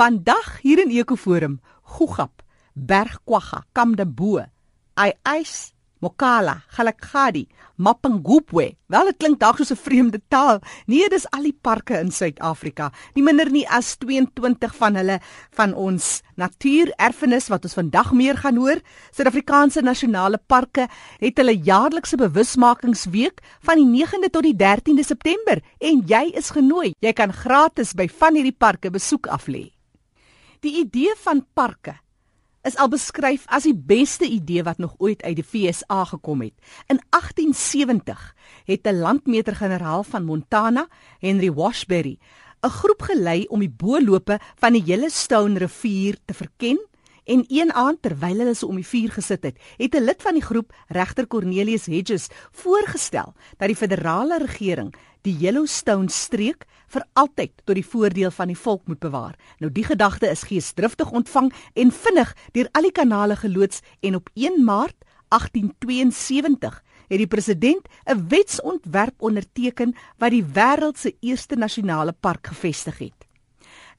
Vandag hier in Ekoforum, Gugap, Bergkwagga, Kamdebo, Aiais, Mokala, Galakgadi, Mapungubwe. Wel dit klink dalk soos 'n vreemde taal. Nee, dis al die parke in Suid-Afrika. Nie minder nie as 22 van hulle van ons natuurerfenis wat ons vandag meer gaan hoor. Suid-Afrikaanse nasionale parke het hulle jaarlikse bewusmakingsweek van die 9de tot die 13de September en jy is genooi. Jy kan gratis by van hierdie parke besoek aflê. Die idee van parke is al beskryf as die beste idee wat nog ooit uit die FSA gekom het. In 1870 het 'n landmeter-generaal van Montana, Henry Washbury, 'n groep gelei om die boorlope van die Yellowstone rivier te verken en een aand terwyl hulle so om die vuur gesit het, het 'n lid van die groep, regter Cornelius Hedges, voorgestel dat die federale regering die Yellowstone streek vir altyd tot die voordeel van die volk moet bewaar. Nou die gedagte is geesdriftig ontvang en vinnig deur al die kanale geloods en op 1 Maart 1872 het die president 'n wetsontwerp onderteken wat die wêreld se eerste nasionale park gevestig het.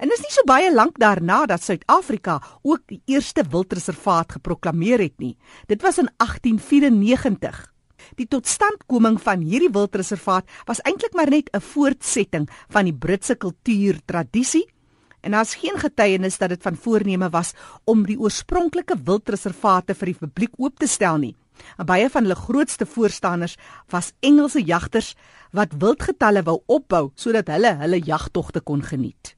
En dis nie so baie lank daarna dat Suid-Afrika ook die eerste wildreservaat geproklaameer het nie. Dit was in 1894. Die totstandkoming van hierdie wildreservaat was eintlik maar net 'n voortsetting van die Britse kultuurtradisie en daar's geen getuienis dat dit van voorneme was om die oorspronklike wildreservate vir die publiek oop te stel nie. En baie van hulle grootste voorstanders was Engelse jagters wat wildgetalle wou opbou sodat hulle hulle jagtogte kon geniet.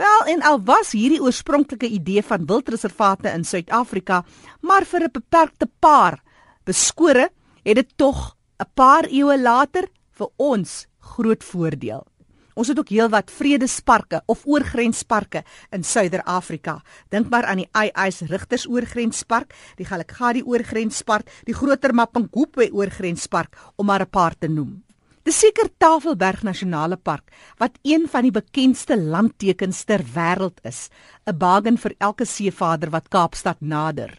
Wel en al was hierdie oorspronklike idee van wildreservate in Suid-Afrika maar vir 'n beperkte paar beskore het dit tog 'n paar eeue later vir ons groot voordeel. Ons het ook heelwat vredesparke of oorgrensparke in Suider-Afrika. Dink maar aan die Ai-Ais Rigters Oorgrenspark, die Galagadi Oorgrenspark, die Groter Mapungubwe Oorgrenspark om maar 'n paar te noem. Dis seker Tafelberg Nasionale Park wat een van die bekendste landtekens ter wêreld is, 'n bargain vir elke seevader wat Kaapstad nader.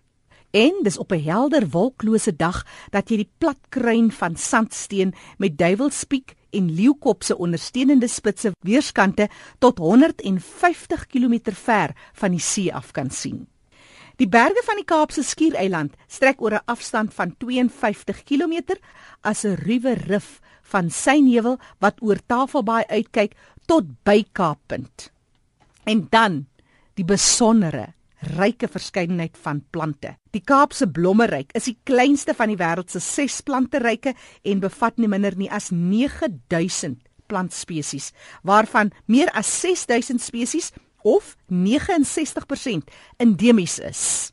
En dis op 'n helder wolklose dag dat jy die plat kruin van sandsteen met duiwelspiek en leeukop se ondersteunende spitse weerskante tot 150 km ver van die see af kan sien. Die berge van die Kaapse Skiereiland strek oor 'n afstand van 52 km as 'n ruwe rif van synevel wat oor Tafelbaai uitkyk tot by Kaappunt. En dan die besondere ryke verskeidenheid van plante. Die Kaapse blommeryk is die kleinste van die wêreld se 6 planteryke en bevat nie minder nie as 9000 plantspesies, waarvan meer as 6000 spesies of 69% endemies is.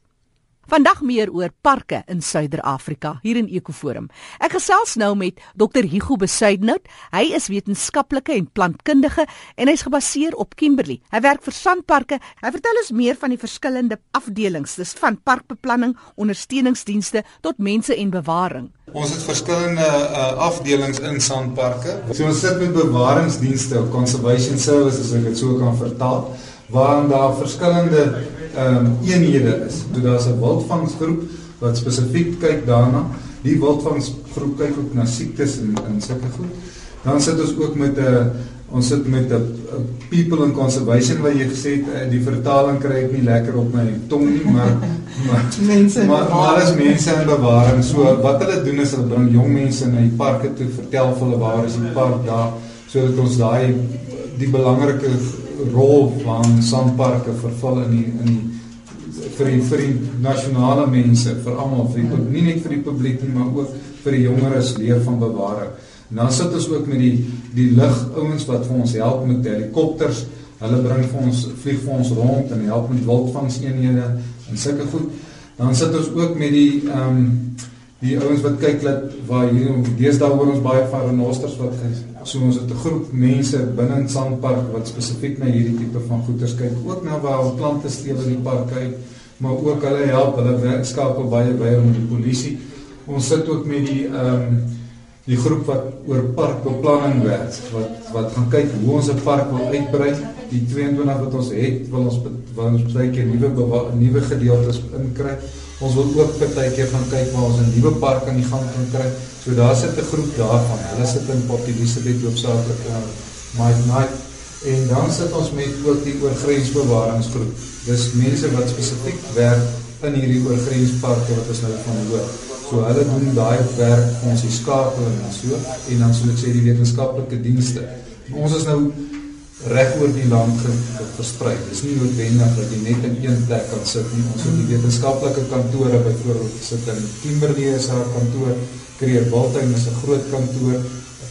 Vandag meer oor parke in Suider-Afrika hier in Ekoforum. Ek gesels nou met Dr Hugo Besuidnout. Hy is wetenskaplike en plantkundige en hy's gebaseer op Kimberley. Hy werk vir Sanparke. Hy vertel ons meer van die verskillende afdelings, dis van parkbeplanning, ondersteuningsdienste tot mense en bewaring. Ons het verskillende uh, afdelings in Sanparke. So ons sit met bewaringsdienste, conservation services as ek dit so kan vertaal, waar daar verskillende ehm um, eenhede is. So daar's 'n wildvangsgroep wat spesifiek kyk daarna. Die wildvangsgroep kyk ook na siektes en en sulke goed. Dan sit ons ook met 'n ons sit met 'n people in conservation wat jy gesê het eh, die vertaling kry ek nie lekker op my tong nie, maar maar mense maar, maar as mense in bewaring. So wat hulle doen is hulle bring jong mense na die parke toe, vertel vir hulle waar is die park daar sodat ons daai die belangrike rol van sandparke vervul in die, in die vir die, vir die nasionale mense, vir almal, vir die, nie net vir die publiek nie, maar ook vir die jongeres leer van bewaring. En dan sit ons ook met die die lig ouens wat vir ons help met helikopters. Hulle bring vir ons vlieg vir ons rond en help met wildvangseenhede en sulke goed. Dan sit ons ook met die ehm um, die ouens wat kyk dat waar hier deesdae hoor ons baie van renosters wat so ons het 'n groep mense binne in Sandpark wat spesifiek na hierdie tipe van goeders kyk. Ook na waar plante steel in die park uit maar ook hulle help hulle skakel baie by met die polisie. Ons sit ook met die ehm um, die groep wat oor parkbeplanning werk wat wat gaan kyk hoe ons 'n park wil uitbrei. Die 22 wat ons het wil ons wil ons baie keer nuwe nuwe gedeeltes inkry Ons wil ook partykeer gaan kyk waar ons 'n nuwe park aan die gang kan kry. So daar sit 'n groep daarvan. Hulle sit in Port Elizabeth hoofsaaklik uh, Mike Night En dan sit ons met ook die oorgrensbewaringsgroep. Dis mense wat spesifiek werk in hierdie oorgrensparke wat ons nou van hoor. So hulle doen daai werk ons die skakeling en so en dan soos ek sê die wetenskaplike dienste. Ons is nou reg oor die land versprei. Dis nie noodwendig dat jy net in een plek kan sit nie. Ons het die wetenskaplike kantore byvoorbeeld sit in Kimberley is daar 'n kantoor, Creer Wildtuin is 'n groot kantoor,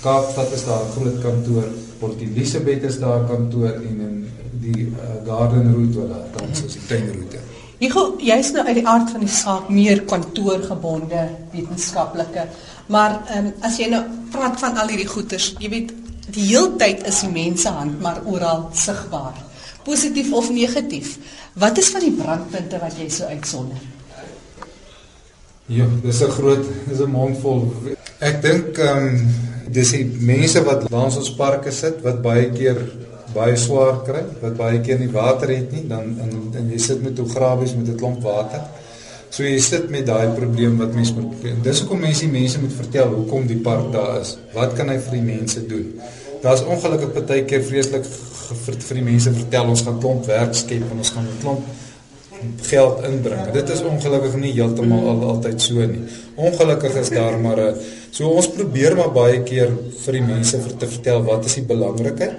Kaapstad is daar 'n groot kantoor, Port Elizabeth is daar 'n kantoor en in die uh, Garden Route waar daar tans is die tuinroete. Hugo, jy's nou uit die aard van die saak meer kantoorgebonde wetenskaplike. Maar um, as jy nou praat van al hierdie goeters, jy weet die heeltyd is mense hand maar oral sigbaar. Positief of negatief. Wat is van die brandpunte wat jy so uitsonder? Ja, dis 'n groot, dis 'n mond vol. Ek dink ehm um, dis die mense wat langs ons parke sit wat baie keer baie swaar kry, wat baie keer nie water het nie, dan en, en jy sit met hoe grafies met 'n klomp water. So jy sit met daai probleem wat mense moet probleem. Dis hoekom mense die mense moet vertel hoekom die park daar is. Wat kan hy vir die mense doen? Daar's ongelukkig baie keer vreeslik vir, vir die mense vertel ons gaan klomp werk skep en ons gaan 'n klomp geld inbring. Dit is ongelukkig nie heeltemal al, altyd so nie. Ongelukkig is daar maar 'n so ons probeer maar baie keer vir die mense vir te vertel wat is die belangrikheid.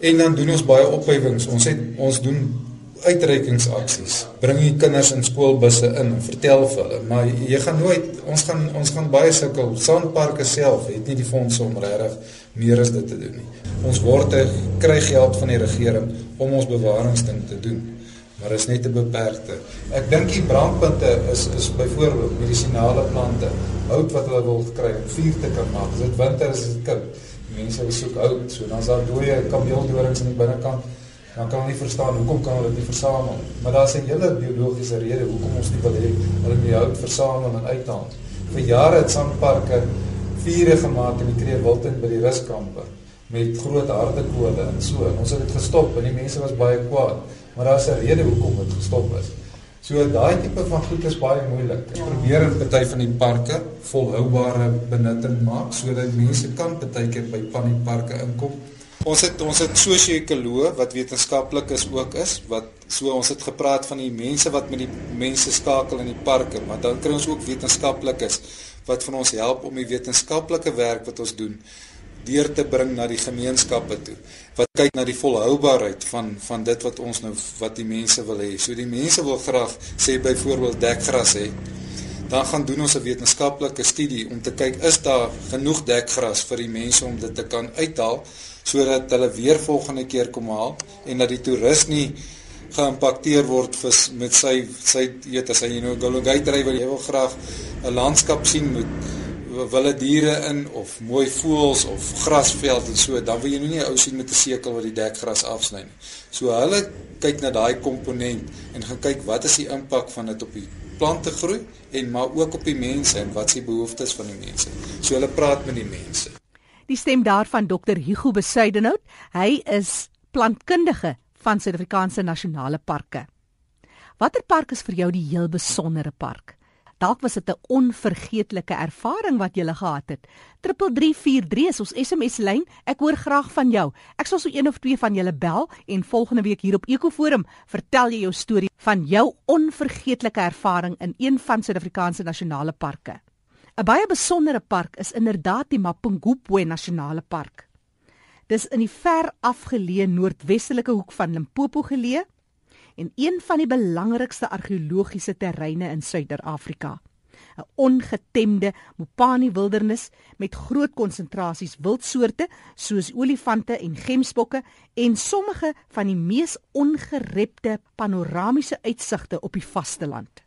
En dan doen ons baie opwywings. Ons het ons doen uitreikingsaksies. Bring die kinders in skoolbusse in en vertel vir hulle, maar jy gaan nooit ons gaan ons gaan baie sukkel. Sandparke self het nie die fondse om regtig meer as dit te doen nie. Ons word kry geld van die regering om ons bewaringsding te doen maar is net 'n beperkte. Ek dink die brandpunte is is byvoorbeeld medisinale plante, hout wat hulle wil kry om vuur te kan maak. As dit winter is, is dit koud. Mense soek hout, so dan's daar dooie kameeldorings aan die binnekant. Dan kan hulle nie verstaan hoekom kan hulle dit nie versamel nie. Maar daar's 'n hele biologiese rede hoekom ons nie wil hê hulle moet hout versamel en uithaal. Vir jare het sandparke vure gemaak in die Kreer Wildtuin by die ruskampe met groot harde kole en so. Ons het dit gestop en die mense was baie kwaad maar daar's 'n rede hoekom dit gestop is. So daai tipe van goed is baie moeilik. Ek probeer in party van die parke volhoubare benutting maak sodat mense kan partykeer by van die parke inkom. Ons het ons het sosio-ekoloog wat wetenskaplik is ook is wat so ons het gepraat van die mense wat met die mense skakel in die parke, maar dan kry ons ook wetenskaplikes wat van ons help om die wetenskaplike werk wat ons doen deur te bring na die gemeenskappe toe. Wat kyk na die volhoubaarheid van van dit wat ons nou wat die mense wil hê. So die mense wil graag sê byvoorbeeld dekgras hê. Dan gaan doen ons 'n wetenskaplike studie om te kyk is daar genoeg dekgras vir die mense om dit te kan uithaal sodat hulle weer volgende keer kom haal en dat die toerist nie geïmpakteer word vir met sy sy weet as hy nou Golgate wil jy wil graag 'n landskap sien met wilde diere in of mooi voëls of grasveld en so, dan wil jy nie 'n ou sien met 'n sekel wat die dekgras afsny nie. So hulle kyk na daai komponent en gaan kyk wat is die impak van dit op die plante groei en maar ook op die mense en wat is die behoeftes van die mense. So hulle praat met die mense. Die stem daarvan Dr Hugo Besuidenhout. Hy is plantkundige van Suid-Afrikaanse Nasionale Parke. Watter park is vir jou die heel besondere park? Dalk was dit 'n onvergeetlike ervaring wat jy gehad het. 3343 is ons SMS lyn. Ek hoor graag van jou. Ek sal so een of twee van julle bel en volgende week hier op Ekoforum vertel jy jou storie van jou onvergeetlike ervaring in een van Suid-Afrikaanse nasionale parke. 'n Baie besondere park is inderdaad die Mapungubwe Nasionale Park. Dis in die ver afgeleë noordwestelike hoek van Limpopo geleë en een van die belangrikste argeologiese terreine in Suider-Afrika. 'n Ongetemde Mopani wildernis met groot konsentrasies wildsoorte soos olifante en gemsbokke en sommige van die mees ongerepte panoramiese uitsigte op die vasteland.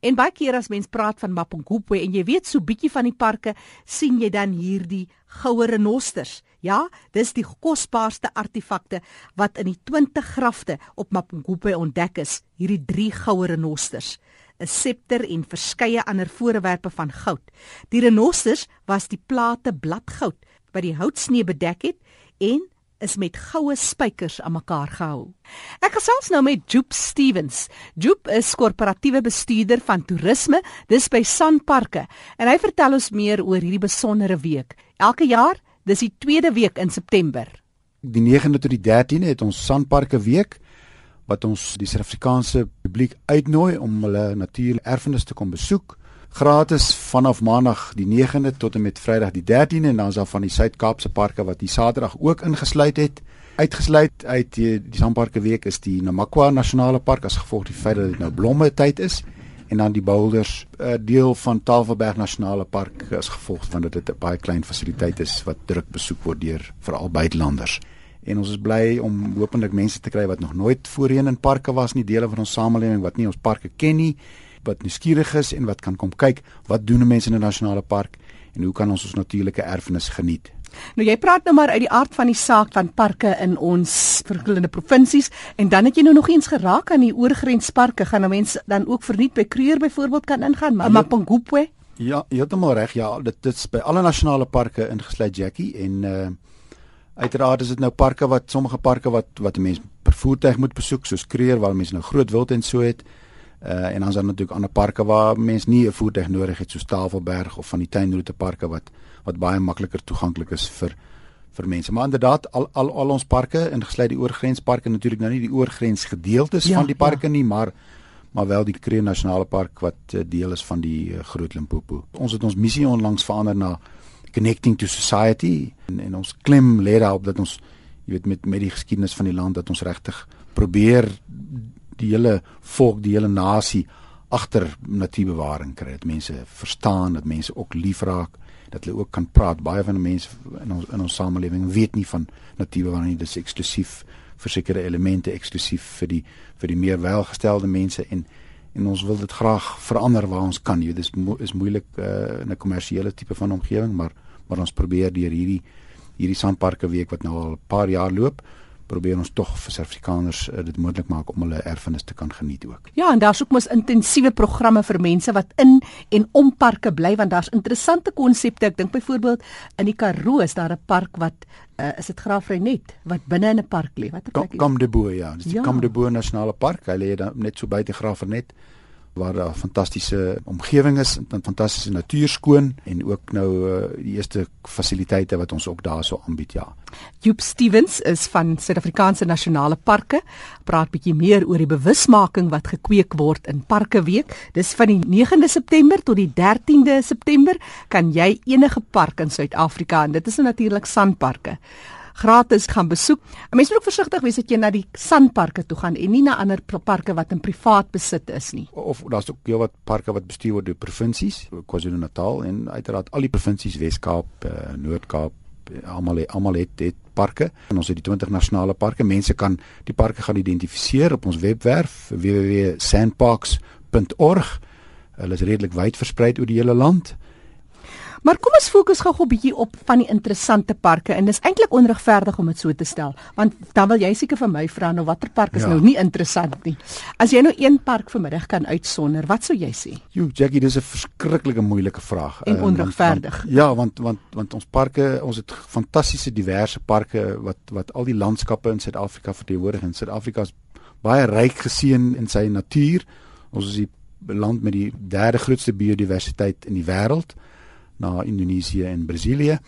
En baie keer as mens praat van Mapungubwe en jy weet so bietjie van die parke, sien jy dan hierdie goue renosters. Ja, dis die kosbaarste artefakte wat in die 20 grafte op Mapungubwe ontdek is, hierdie drie goue renosters. 'n Septer en verskeie ander voorwerpe van goud. Die renosters was die plate bladgoud wat die houtsnee bedek het en is met goue spykers aan mekaar gehou. Ek gesels nou met Joop Stevens. Joop is korporatiewe bestuurder van toerisme, dis by Sanparke, en hy vertel ons meer oor hierdie besondere week. Elke jaar, dis die tweede week in September. Die 9de tot die 13de het ons Sanparke week wat ons die Suid-Afrikaanse publiek uitnooi om hulle natuurlike erfenis te kom besoek gratis vanaf maandag die 9de tot en met vrydag die 13de en dan is daar van die Suid-Kaapse parke wat die Saterdag ook ingesluit het. Uitgesluit uit die, die Sanparke week is die Namakwa Nasionale Park as gevolg die feit dat dit nou blomme tyd is en dan die Boulders uh, deel van Tafelberg Nasionale Park as gevolg van dat dit 'n baie klein fasiliteit is wat druk besoek word deur veral buitelanders. En ons is bly om hopelik mense te kry wat nog nooit voorheen in parke was nie, dele van ons samelewing wat nie ons parke ken nie wat nuuskierig is en wat kan kom kyk wat doen mense in 'n nasionale park en hoe kan ons ons natuurlike erfenis geniet. Nou jy praat nou maar uit die aard van die saak van parke in ons verskillende provinsies en dan het jy nou nog eens geraak aan die oorgrensparke gaan nou mense dan ook verniet by Kruger byvoorbeeld kan ingaan maar ja, Mapungubwe Ja, heeltemal reg. Ja, dit dit is by alle nasionale parke ingesluit Jackie en uh uiteraard is dit nou parke wat sommige parke wat wat 'n mens per voertuig moet besoek soos Kruger waar mense nou groot wild en so het. Uh en dan is daar natuurlik ander parke waar mense nie 'n voertuig nodig het soos Tafelberg of van die tuinroete parke wat wat baie makliker toeganklik is vir vir mense. Maar inderdaad al al al ons parke ingesluit die oorgrensparke natuurlik nou nie die oorgrens gedeeltes ja, van die parke ja. nie, maar maar wel die Kruger Nasionale Park wat uh, deel is van die uh, Groot Limpopo. Ons het ons missie onlangs verander na connecting to society en, en ons klem lê daarop dat ons jy weet met met die geskiedenis van die land dat ons regtig probeer die hele volk, die hele nasie agter natuurbewaring kry. Dat mense verstaan, dat mense ook lief raak, dat hulle ook kan praat. Baie van die mense in ons in ons samelewing weet nie van natuurbewaring nie. Dit is eksklusief vir sekere elemente, eksklusief vir die vir die meer welgestelde mense en en ons wil dit graag verander waar ons kan. Jy dis mo is moeilik uh, in 'n kommersiële tipe van omgewing, maar maar ons probeer deur hierdie hierdie sandparke week wat nou al 'n paar jaar loop, probeer ons tog vir Suid-Afrikaners uh, dit moontlik maak om hulle erfenis te kan geniet ook. Ja, en daar's ook mos intensiewe programme vir mense wat in en om parke bly want daar's interessante konsepte. Ek dink byvoorbeeld in die Karoo is daar 'n park wat uh, is dit Graafrenet wat binne in 'n park lê. Wat 'n plek is? Kamdebo, ja, dis die ja. Kamdebo Nasionale Park. Hy lê net so buite Graafrenet waar daar fantastiese omgewing is, 'n fantastiese natuurskoon en ook nou uh, die eerste fasiliteite wat ons ook daarso aanbied, ja. Joop Stevens is van Suid-Afrikaanse Nasionale Parke. Praat bietjie meer oor die bewusmaking wat gekweek word in Parke Week. Dis van die 9de September tot die 13de September kan jy enige park in Suid-Afrika en dit is natuurlik sanparke gratis gaan besoek. 'n Mens moet ook versigtig wees dat jy na die sanparke toe gaan en nie na ander parke wat in privaat besit is nie. Of daar's ook heelwat parke wat bestuur word deur provinsies, KwaZulu-Natal en uiteraard al die provinsies Wes-Kaap, uh, Noord-Kaap, eh, almal almal het dit parke en ons het die 20 nasionale parke. Mense kan die parke gaan identifiseer op ons webwerf www.sandparks.org. Hulle is redelik wyd versprei oor die hele land. Maar kom ons fokus gou 'n bietjie op van die interessante parke en dis eintlik onregverdig om dit so te stel, want dan wil jy seker vir my vra nou watter park is ja. nou nie interessant nie. As jy nou een park vanmiddag kan uitsonder, wat sou jy sê? Jo, Jackie, dis 'n verskriklike moeilike vraag. En onregverdig. Um, want, ja, want want want ons parke, ons het fantastiese diverse parke wat wat al die landskappe in Suid-Afrika verteenwoordig en Suid-Afrika is baie ryk geseën in sy natuur. Ons is die land met die derde grootste biodiversiteit in die wêreld na Indonesië en Brasilië.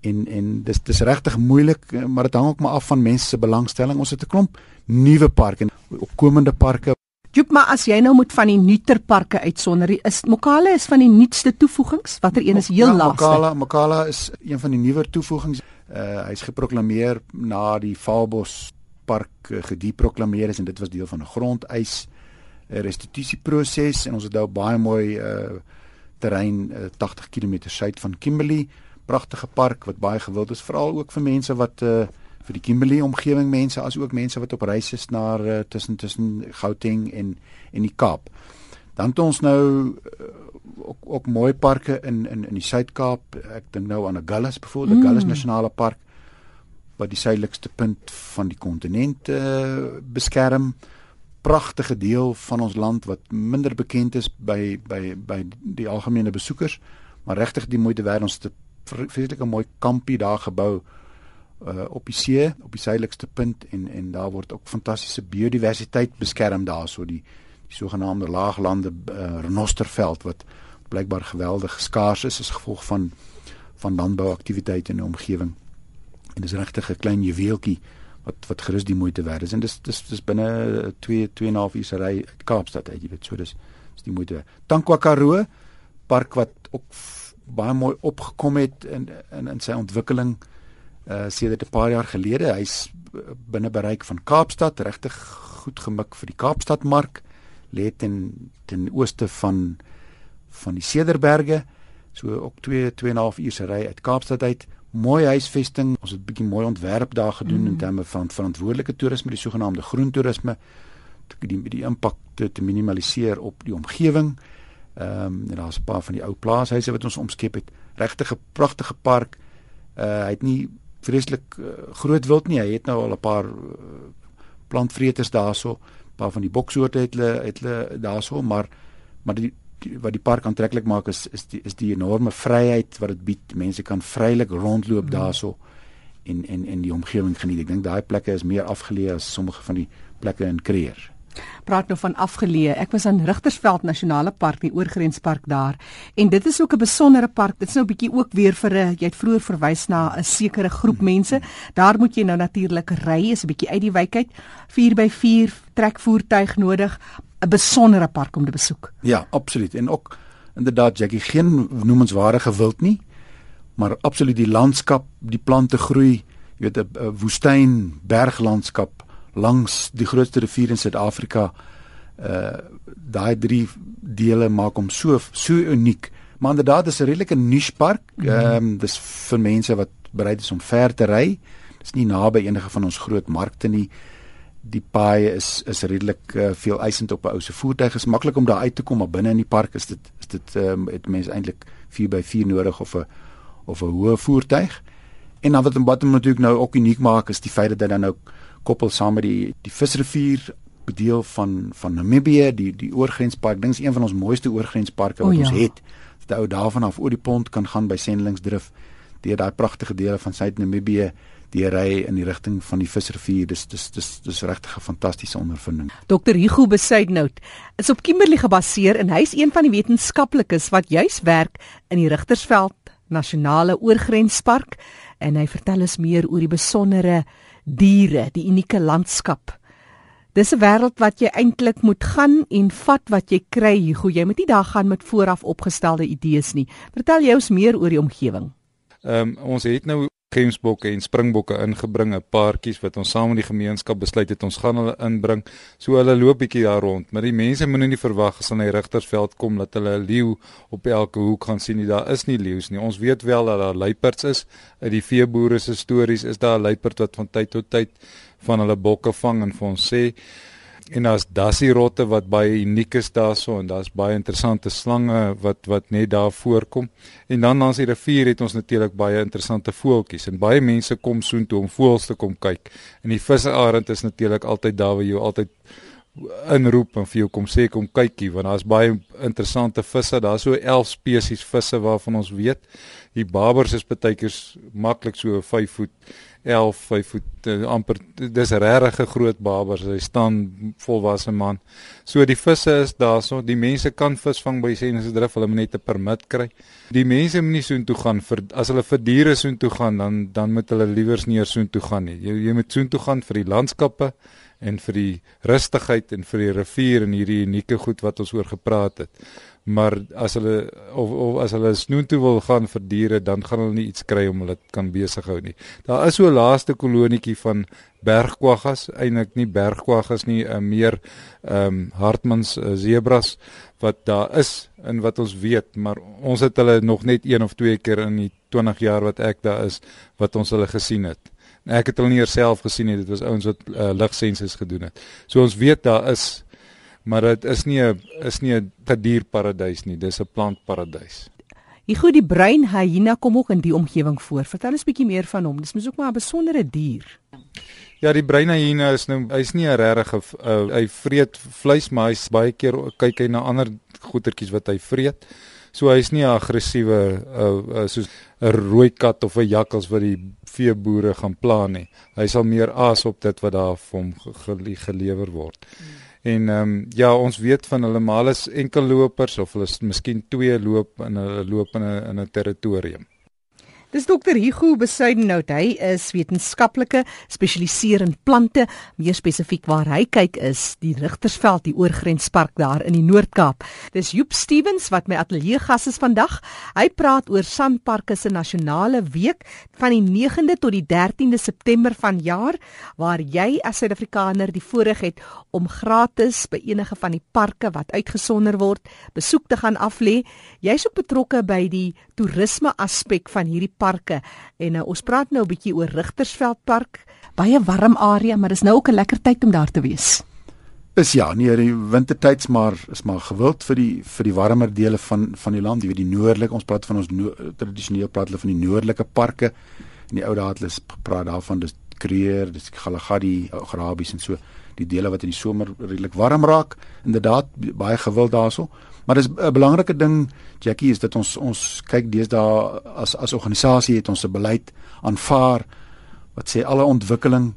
En en dis dis regtig moeilik, maar dit hang ook maar af van mense se belangstelling. Ons het 'n klomp nuwe parke, opkomende parke. Joep, maar as jy nou moet van die nuuterparke uitsonder, is Mokala is van die nuutste toevoegings. Watter een is heel ja, laaste? Mokala, Mokala is een van die nuwer toevoegings. Uh hy's geproklaameer na die Vaalbos park uh, gedeproklaameer is en dit was deel van 'n grondeis restitusieproses en ons het nou baie mooi uh terrein uh, 80 km suid van Kimberley. Pragtige park wat baie gewild is veral ook vir mense wat uh, vir die Kimberley omgewing mense as ook mense wat op reis is na uh, tussen tussen Gauteng en en die Kaap. Dan het ons nou uh, ook ook mooi parke in in in die Suid-Kaap. Ek dink nou aan Agulhas byvoorbeeld, mm. Agulhas Nasionale Park wat die suidelikste punt van die kontinent uh, beskerm pragtige deel van ons land wat minder bekend is by by by die algemene besoekers, maar regtig die moeite werd ons te vreeslike mooi kampie daar gebou uh op die see, op die suidelikste punt en en daar word ook fantastiese biodiversiteit beskerm daarso die die sogenaamde laaglande uh, renosterveld wat blykbaar geweldig skaars is as gevolg van van landbouaktiwiteite in die omgewing. En dis regtig 'n klein juweeltjie wat wat gerus die moeite werd is en dis dis dis binne 2 2 en 'n half uur se ry uit Kaapstad uit, jy weet, so dis is die moeite. Tankwa Karoo park wat ook baie mooi opgekom het in in in sy ontwikkeling uh sedert 'n paar jaar gelede. Hy's binne bereik van Kaapstad, regtig goed gemik vir die Kaapstadmark. Lê ten ten ooste van van die Cederberge, so ook 2 2 en 'n half uur se ry uit Kaapstad uit. Mooi huisvesting. Ons het 'n bietjie mooi ontwerp daar gedoen mm. in terme van verantwoordelike toerisme, die sogenaamde groen toerisme, die die impak te, te minimaliseer op die omgewing. Ehm um, en daar's 'n paar van die ou plaashuise wat ons omskep het. Regtig 'n pragtige park. Uh hy het nie vreeslik uh, groot wild nie. Hy het nou al 'n paar uh, plantvreters daarso. 'n Paar van die boksoorte het hulle het hulle daarso, maar maar die wat die park aantreklik maak is is die is die enorme vryheid wat dit bied. Mense kan vrylik rondloop mm. daarso en en en die omgewing geniet. Ek dink daai plekke is meer afgeleë as sommige van die plekke in Kreer praat nou van afgeleë. Ek was aan Rigtersveld Nasionale Park, die oorgrenspark daar. En dit is ook 'n besondere park. Dit is nou 'n bietjie ook weer vir 'n jy het vroeër verwys na 'n sekere groep mense. Daar moet jy nou natuurlik ry, is 'n bietjie uit die uit. 4x4 trekvoertuig nodig. 'n Besondere park om te besoek. Ja, absoluut. En ook inderdaad Jackie geen noemenswaardige wild nie, maar absoluut die landskap, die plante groei, jy weet 'n woestyn berglandskap langs die grootste rivier in Suid-Afrika. Uh daai drie dele maak hom so so uniek. Maar inderdaad is 'n redelike niche park. Mhm. Ehm mm um, dis vir mense wat bereid is om ver te ry. Dis nie naby enige van ons groot markte nie. Die paaie is is redelik uh, veel eisend op 'n ou se voertuig. Is maklik om daar uit te kom, maar binne in die park is dit is dit ehm um, het mense eintlik 4x4 nodig of 'n of 'n hoë voertuig. En dan wat wat natuurlik nou ook uniek maak is die feit dat hy dan nou koppel saam met die die visrivier deel van van Namibië, die die oorgrenspark, dink is een van ons mooiste oorgrensparke wat oh, ja. ons het. Dat ou daarvan af oor die pont kan gaan by Sendelingsdrif deur daai pragtige dele van Suid-Namibië die ry in die rigting van die visrivier. Dis dis dis dis regtig 'n fantastiese ondervinding. Dr. Hugo Besuidnout is op Kimberley gebaseer en hy's een van die wetenskaplikes wat juis werk in die Rigtersveld Nasionale Oorgrenspark en hy vertel ons meer oor die besondere diere, die unieke landskap. Dis 'n wêreld wat jy eintlik moet gaan en vat wat jy kry. Hoe jy moet nie daar gaan met vooraf opgestelde idees nie. Vertel jy ons meer oor die omgewing. Ehm um, ons het nou gemsbokke en springbokke ingebring, 'n paartjies wat ons saam met die gemeenskap besluit het ons gaan hulle inbring. So hulle loop bietjie daar rond, maar die mense moet nie verwag as hulle na die Rigtersveld kom dat hulle 'n leeu op elke hoek gaan sien nie. Daar is nie leeu's nie. Ons weet wel dat daar luiperds is. Uit die veeboere se stories is daar 'n luiperd wat van tyd tot tyd van hulle bokke vang en vir ons sê en daar's dassie rotte wat baie uniek is daarso en daar's baie interessante slange wat wat net daar voorkom. En dan langs die rivier het ons natuurlik baie interessante voeltjies en baie mense kom soontoe om voëls te kom kyk. En die visarend is natuurlik altyd daar waar jy altyd inroep en vir jou kom sê kom kykie want daar's baie interessante visse. Daar's so 11 spesies visse waarvan ons weet. Die barbers is baie keer maklik so 5 voet 11, 5 voet uh, amper dis regtig 'n groot babers. Hy staan volwasse man. So die visse is daarso. Die mense kan vis vang by Sense Drif. Hulle moet net 'n permit kry. Die mense moet nie soontoe gaan vir as hulle vir diere soontoe gaan dan dan moet hulle liewers nie soontoe gaan nie. Jy jy moet soontoe gaan vir die landskappe en vir die rustigheid en vir die rivier en hierdie unieke goed wat ons oor gepraat het maar as hulle of, of as hulle snoen toe wil gaan vir diere dan gaan hulle nie iets kry om hulle kan besig hou nie. Daar is so 'n laaste kolonietjie van bergkwaggas, eintlik nie bergkwaggas nie, uh, meer ehm um, Hartmans uh, zebras wat daar is en wat ons weet, maar ons het hulle nog net een of twee keer in die 20 jaar wat ek daar is wat ons hulle gesien het. Ek het hulle nie self gesien nie, dit was ouens wat uh, ligsensies gedoen het. So ons weet daar is maar dit is nie 'n is nie 'n dierparadys nie, dis 'n plantparadys. Ek glo die bruin hyena kom ook in die omgewing voor. Vertel ons bietjie meer van hom. Dis mos ook maar 'n besondere dier. Ja, die bruin hyena is nou hy's nie 'n regte uh, hy vreet vleis, maar hy's baie keer kyk hy na ander goetertjies wat hy vreet. So hy's nie 'n aggressiewe uh, uh, soos 'n rooi kat of 'n jakkals wat die veeboere gaan pla nie. Hy sal meer aas op dit wat daar vir hom gelewer word. Hmm. En ehm um, ja, ons weet van hulle maar is enkel lopers of hulle is miskien twee loop in 'n loop in 'n in 'n territorium. Dis dokter Hugo Besuidenhout. Hy is wetenskaplike spesialiseer in plante, meer spesifiek waar hy kyk is die Rigtersveld, die oorgrenspark daar in die Noord-Kaap. Dis Joep Stevens wat my ateljee gas is vandag. Hy praat oor Sanparks se nasionale week van die 9de tot die 13de September vanjaar waar jy as Suid-Afrikaner die voorreg het om gratis by enige van die parke wat uitgesonder word besoek te gaan aflê. Jy's ook betrokke by die toerisme aspek van hierdie parke. En uh, ons praat nou 'n bietjie oor Rigtersveld Park. Baie warm area, maar dis nou ook 'n lekker tyd om daar te wees. Is ja, nee, die wintertyds maar is maar gewild vir die vir die warmer dele van van die land, jy weet die noordelike, ons praat van ons no, tradisioneel praat hulle van die noordelike parke. In die ou dae het hulle praat daarvan dis Kruger, dis Galagadi, Grabies en so die dele wat in die somer redelik warm raak. Inderdaad baie gewild daarso. Maar dis 'n belangrike ding Jackie is dat ons ons kyk deesdae as as organisasie het ons 'n beleid aanvaar wat sê alle ontwikkeling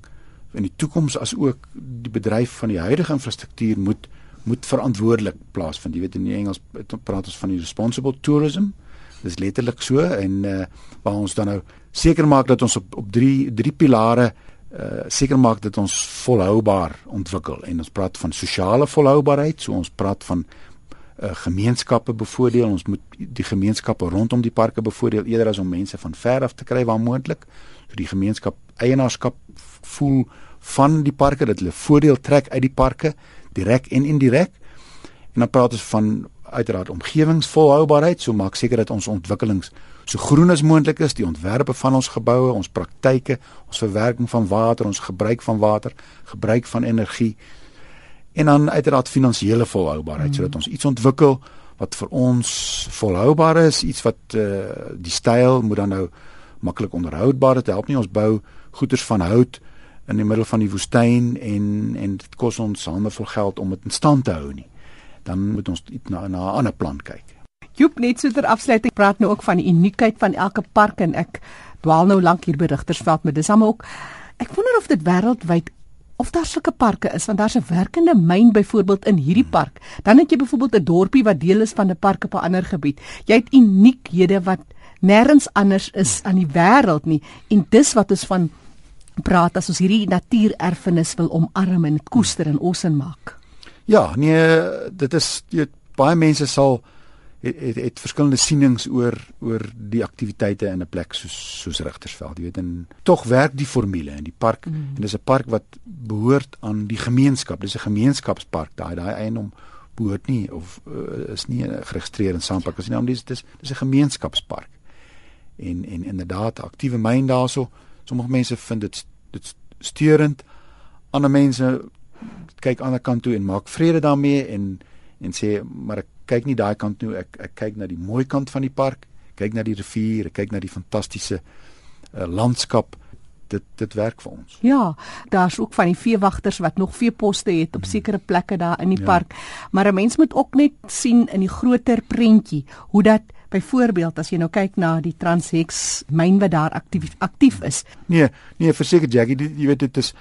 in die toekoms as ook die bedryf van die huidige infrastruktuur moet moet verantwoordelik plaasvind. Jy weet in die Engels praat ons van die responsible tourism. Dis letterlik so en uh, waar ons dan nou seker maak dat ons op op drie drie pilare uh seker maak dat ons volhoubaar ontwikkel en ons praat van sosiale volhoubaarheid, so ons praat van uh, gemeenskappe bevoordeel. Ons moet die gemeenskappe rondom die parke bevoordeel eerder as om mense van ver af te kry waar moontlik. So die gemeenskap eienaarskap voel van die parke dat hulle voordeel trek uit die parke direk en indirek. En dan praat ons van uiteraard omgewingsvolhoubaarheid, so maak seker dat ons ontwikkelings so groen as moontlik is, die ontwerpe van ons geboue, ons praktyke, ons verwerking van water, ons gebruik van water, gebruik van energie, en dan uiteraard finansiële volhoubaarheid mm. sodat ons iets ontwikkel wat vir ons volhoubaar is, iets wat uh, die styl moet dan nou maklik onderhoudbaar het help nie ons bou goederes van hout in die middel van die woestyn en en dit kos ons handervol geld om dit in stand te hou nie. Dan moet ons na na 'n ander plan kyk Joep net so ter afsluiting praat nou ook van die uniekheid van elke park en ek dwaal nou lank hier by Rigtersveld maar dis hom ook ek wonder of dit wêreldwyd of daar sulke parke is want daar's 'n werkende myn byvoorbeeld in hierdie park. Dan het jy byvoorbeeld 'n dorpie wat deel is van 'n park op 'n ander gebied. Jy het uniekhede wat nêrens anders is aan die wêreld nie en dis wat ons van praat as ons hierdie natuurerfenis wil omarm en koester en osen maak. Ja, nee, dit is jy baie mense sal het, het, het verskillende sienings oor oor die aktiwiteite in 'n plek soos soos Rigtersveld. Jy weet en tog werk die formule in die park mm. en dis 'n park wat behoort aan die gemeenskap. Dis 'n gemeenskapspark. Daai daai eiendom behoort nie of uh, is nie geregistreer in Sandpark as nie. Nou dis dis dis 'n gemeenskapspark. En en inderdaad aktiewe myn daarso. Sommige mense vind dit dit steurend. Ander mense kyk aan die ander kant toe en maak vrede daarmee en en sê maar ek kyk nie daai kant toe ek ek kyk na die mooi kant van die park kyk na die rivier kyk na die fantastiese uh, landskap dit dit werk vir ons ja daar's ook van die veewagters wat nog veeposte het op mm. sekere plekke daar in die ja. park maar 'n mens moet ook net sien in die groter prentjie hoe dat byvoorbeeld as jy nou kyk na die Transhex myn wat daar aktief aktief is nee nee verseker Jackie jy weet dit is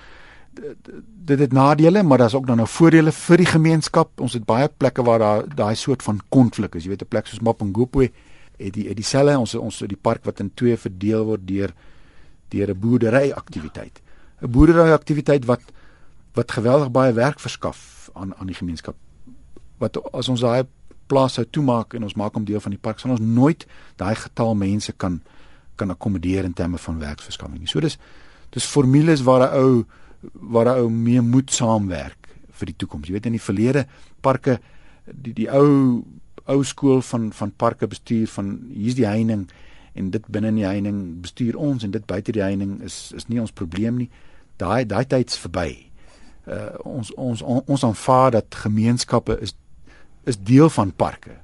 dit het nadele, maar daar's ook dan nou voordele vir die gemeenskap. Ons het baie plekke waar daar daai soort van konflik is. Jy weet 'n plek soos Mapungubwe het die het dieselfde ons ons die park wat in twee verdeel word deur deur 'n boerdery aktiwiteit. 'n Boerdery aktiwiteit wat wat geweldig baie werk verskaf aan aan die gemeenskap. Wat as ons daai plaas sou toemaak en ons maak hom deel van die park, sal ons nooit daai getal mense kan kan akkommodeer in terme van werksverskaffing nie. So dis dis formules waar 'n ou waar hy ou mee moet saamwerk vir die toekoms. Jy weet in die verlede parke die die ou ou skool van van parke bestuur van hier's die heining en dit binne in die heining bestuur ons en dit buite die heining is is nie ons probleem nie. Daai daai tyd's verby. Uh ons ons on, ons aanvaar dat gemeenskappe is is deel van parke.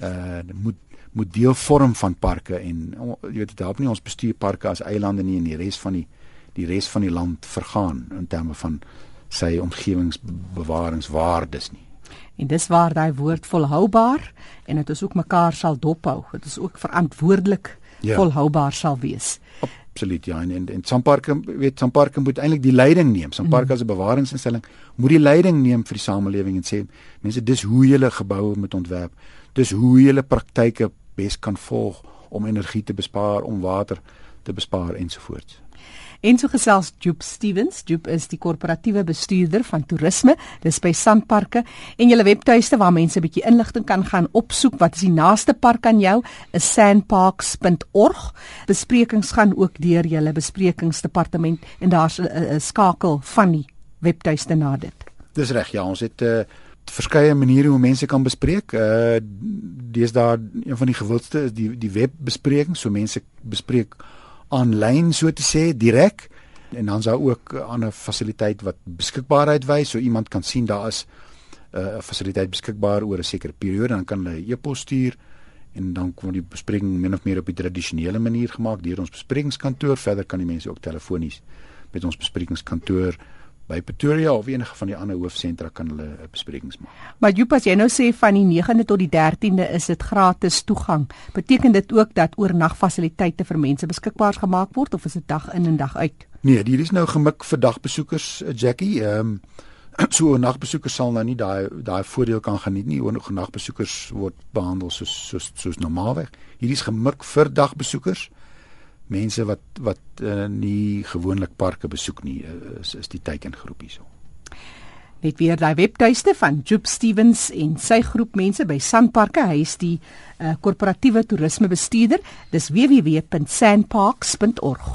Uh moet moet deel vorm van parke en jy weet dit help nie ons bestuur parke as eilande nie en die res van die die res van die land vergaan in terme van sy omgewingsbewaringswaardes nie. En dis waar daai woord volhoubaar en dit is ook mekaar sal dophou. Dit is ook verantwoordelik ja. volhoubaar sal wees. Absoluut ja en en, en Samparke weet Samparke moet eintlik die leiding neem. Samparke mm. as 'n bewaringsinstelling moet die leiding neem vir die samelewing en sê mense dis hoe jy 'n gebou moet ontwerp. Dis hoe 'n praktyke bes kan volg om energie te bespaar, om water te bespaar ensovoorts. En so gesels Joop Stevens. Joop is die korporatiewe bestuurder van toerisme. Dis by Sandparke en julle webtuiste waar mense 'n bietjie inligting kan gaan opsoek wat is die naaste park aan jou is sandparks.org. Besprekings gaan ook deur julle besprekingsdepartement en daar's 'n skakel van die webtuiste na dit. Dis reg. Ja, ons het 'n uh, verskeie maniere hoe mense kan bespreek. Uh daar een van die gewildste is die die webbespreking, so mense bespreek aanlyn so te sê direk. En dan is daar ook 'n ander fasiliteit wat beskikbaarheid wys so iemand kan sien daar is uh, 'n uh, fasiliteit beskikbaar oor 'n sekere periode. Dan kan hulle 'n e-pos stuur en dan kom die bespreking min of meer op die tradisionele manier gemaak deur ons besprekingskantoor. Verder kan die mense ook telefonies met ons besprekingskantoor by Pretoria of enige van die ander hoofsentra kan hulle besprekings maak. Maar Jopas, jy nou sê van die 9de tot die 13de is dit gratis toegang. Beteken dit ook dat oornagfasiliteite vir mense beskikbaar gemaak word of is dit dag in en dag uit? Nee, hier is nou gemik vir dagbesoekers, eh, Jackie. Ehm um, so oornagbesoekers sal nou nie daai daai voordeel kan geniet nie. Oornagbesoekers word behandel soos soos soos normaalweg. Hier is gemik vir dagbesoekers mense wat wat uh, nie gewoonlik parke besoek nie uh, is is die teikengroep hierso. Net weer daai webtuiste van Joop Stevens en sy groep mense by Sandparke. Hy is die uh, korporatiewe toerisme bestuurder. Dis www.sandparks.org.